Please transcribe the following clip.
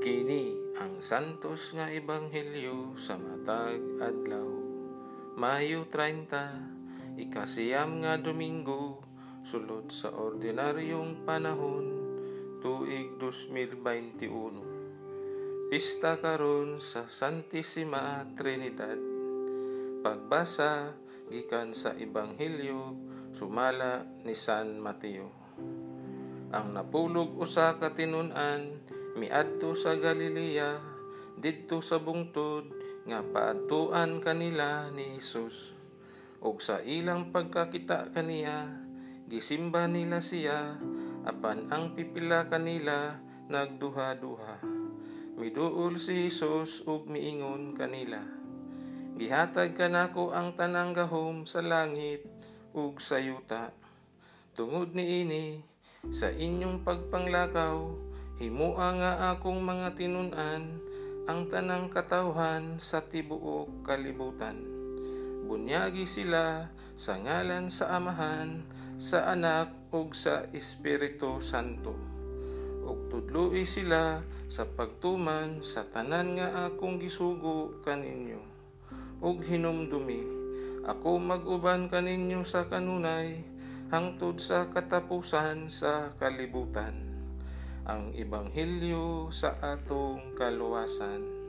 Kini ang santos nga ebanghelyo sa matag adlaw. Mayo 30, ikasiyam nga Domingo, sulod sa ordinaryong panahon, tuig 2021. Pista karon sa Santissima Trinidad. Pagbasa gikan sa ebanghelyo sumala ni San Mateo. Ang napulog usa ka tinun-an miadto sa Galilea didto sa bungtod nga paadtuan kanila ni Hesus. Og sa ilang pagkakita kaniya gisimba nila siya apan ang pipila kanila nagduha-duha. Miduol si Hesus ug miingon kanila. Gihatag kanako ang tanang gahom sa langit ug sa yuta. Tungod ni ini, sa inyong pagpanglakaw, himua nga akong mga tinun-an ang tanang katawhan sa tibuok kalibutan. Bunyagi sila sa ngalan sa Amahan, sa Anak ug sa Espiritu Santo. Ug tudloi sila sa pagtuman sa tanan nga akong gisugo kaninyo. Ug hinumdumi, ako mag-uban kaninyo sa kanunay, hangtod sa katapusan sa kalibutan. Ang Ebanghelyo sa atong kaluwasan.